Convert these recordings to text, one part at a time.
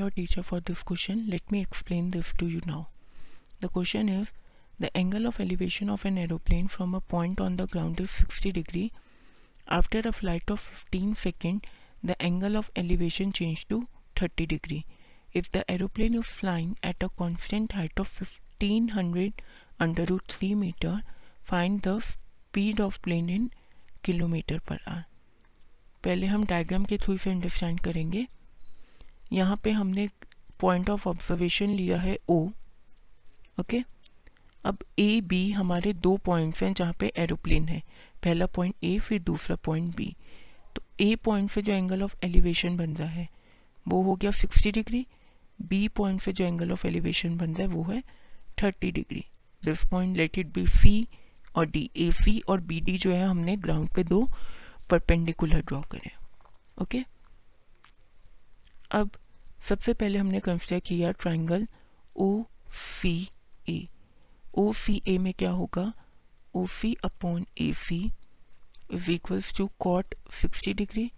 your teacher for this question. Let me explain this to you now. The question is the angle of elevation of an aeroplane from a point on the ground is 60 degree. After a flight of 15 seconds, the angle of elevation changed to 30 degree. If the aeroplane is flying at a constant height of 1500 under root 3 meter, find the speed of plane in kilometre per hour पहले हम diagram के through से understand करेंगे यहाँ पे हमने point of observation लिया है ओ ओके अब ए बी हमारे दो पॉइंट्स हैं जहाँ पे एरोप्लेन है। पहला पॉइंट ए फिर दूसरा पॉइंट बी तो ए पॉइंट से जो एंगल ऑफ़ एलिवेशन बन रहा है, वो हो गया 60 डिग्री बी पॉइंट से जो एंगल ऑफ़ एलिवेशन बन रहा है, वो है 30 degree this point let it be C और डी ए सी और बी डी जो है, हमने ग्राउंड पे दो परपेंडिकुलर ड्रॉ करें ओके अब सबसे पहले हमने कंसिडर किया ट्राइंगल ओ सी ए ओ सी ए में क्या होगा? O C upon A C is equals to cot 60 degree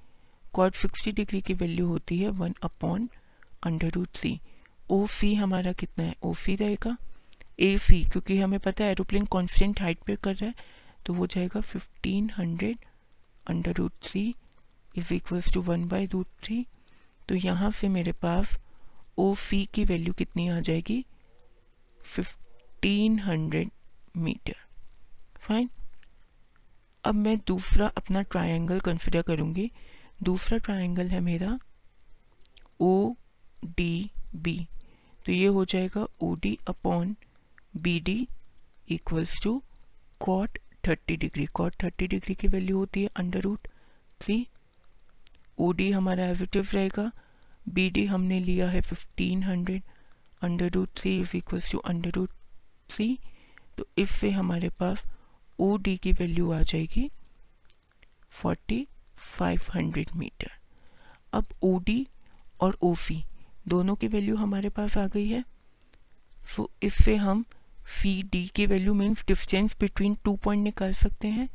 cot 60 degree की वैल्यू होती है one upon under root three O C हमारा कितना है? ओ सी रहेगा। ए सी क्योंकि हमें पता है एरोप्लेन कॉन्स्टेंट हाइट पे कर रहा है तो वो जाएगा fifteen hundred under root three is equals to one by root three तो यहाँ से मेरे पास ओ सी की वैल्यू कितनी आ जाएगी? फिफ्टीन हंड्रेड मीटर फाइन अब मैं दूसरा अपना ट्रायंगल कंसिडर करूँगी। दूसरा ट्रायंगल है मेरा ओ डी बी तो ये हो जाएगा O D upon B D equals to cot thirty degree cot thirty degree की वैल्यू होती है under root three O D हमारा एविटिव रहेगा। बी डी हमने लिया है fifteen hundred under root three is equals to under root three तो इससे हमारे पास ओ डी की वैल्यू आ जाएगी फोर्टी फाइव हंड्रेड मीटर अब ओ डी और ओ सी दोनों की वैल्यू हमारे पास आ गई है। सो इससे हम सी डी की value means distance between two point निकाल सकते हैं।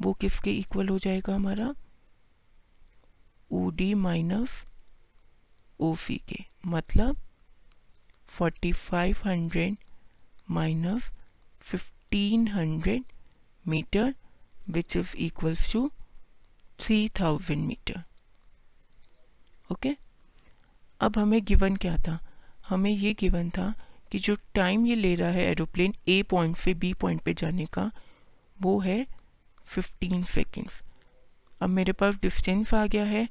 वो किसके इक्वल हो जाएगा हमारा? O D minus O C के मतलब forty five hundred minus fifteen hundred metre which is equals to three thousand metre okay अब हमें गिवन क्या था? हमें ये गिवन था कि जो टाइम ये ले रहा है एरोप्लेन ए पॉइंट से बी पॉइंट पे जाने का, वो है 15 सेकेंड्स अब मेरे पास डिस्टेंस आ गया है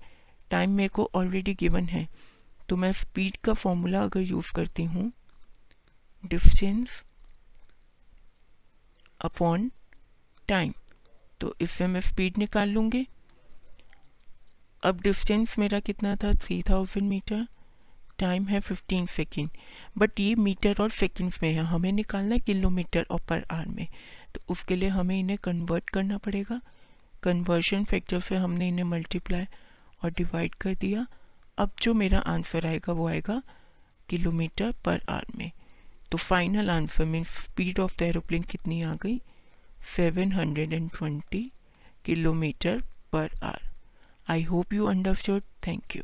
टाइम मेरे को ऑलरेडी गिवन है। तो मैं स्पीड का फॉर्मूला अगर यूज़ करती हूँ डिस्टेंस अपॉन टाइम तो इससे मैं स्पीड निकाल लूँगी। अब डिस्टेंस मेरा कितना था? 3000 मीटर टाइम है 15 सेकेंड बट ये मीटर और सेकेंड्स में है। हमें निकालना है किलोमीटर और पर आर में। तो उसके लिए हमें इन्हें कन्वर्ट करना पड़ेगा। कन्वर्शन फैक्टर से हमने इन्हें मल्टीप्लाई और डिवाइड कर दिया। अब जो मेरा आंसर आएगा वो आएगा किलोमीटर पर आर में। तो फाइनल आंसर में स्पीड ऑफ़ द एरोप्लेन कितनी आ गई? 720 kilometre per hour I hope you understood thank you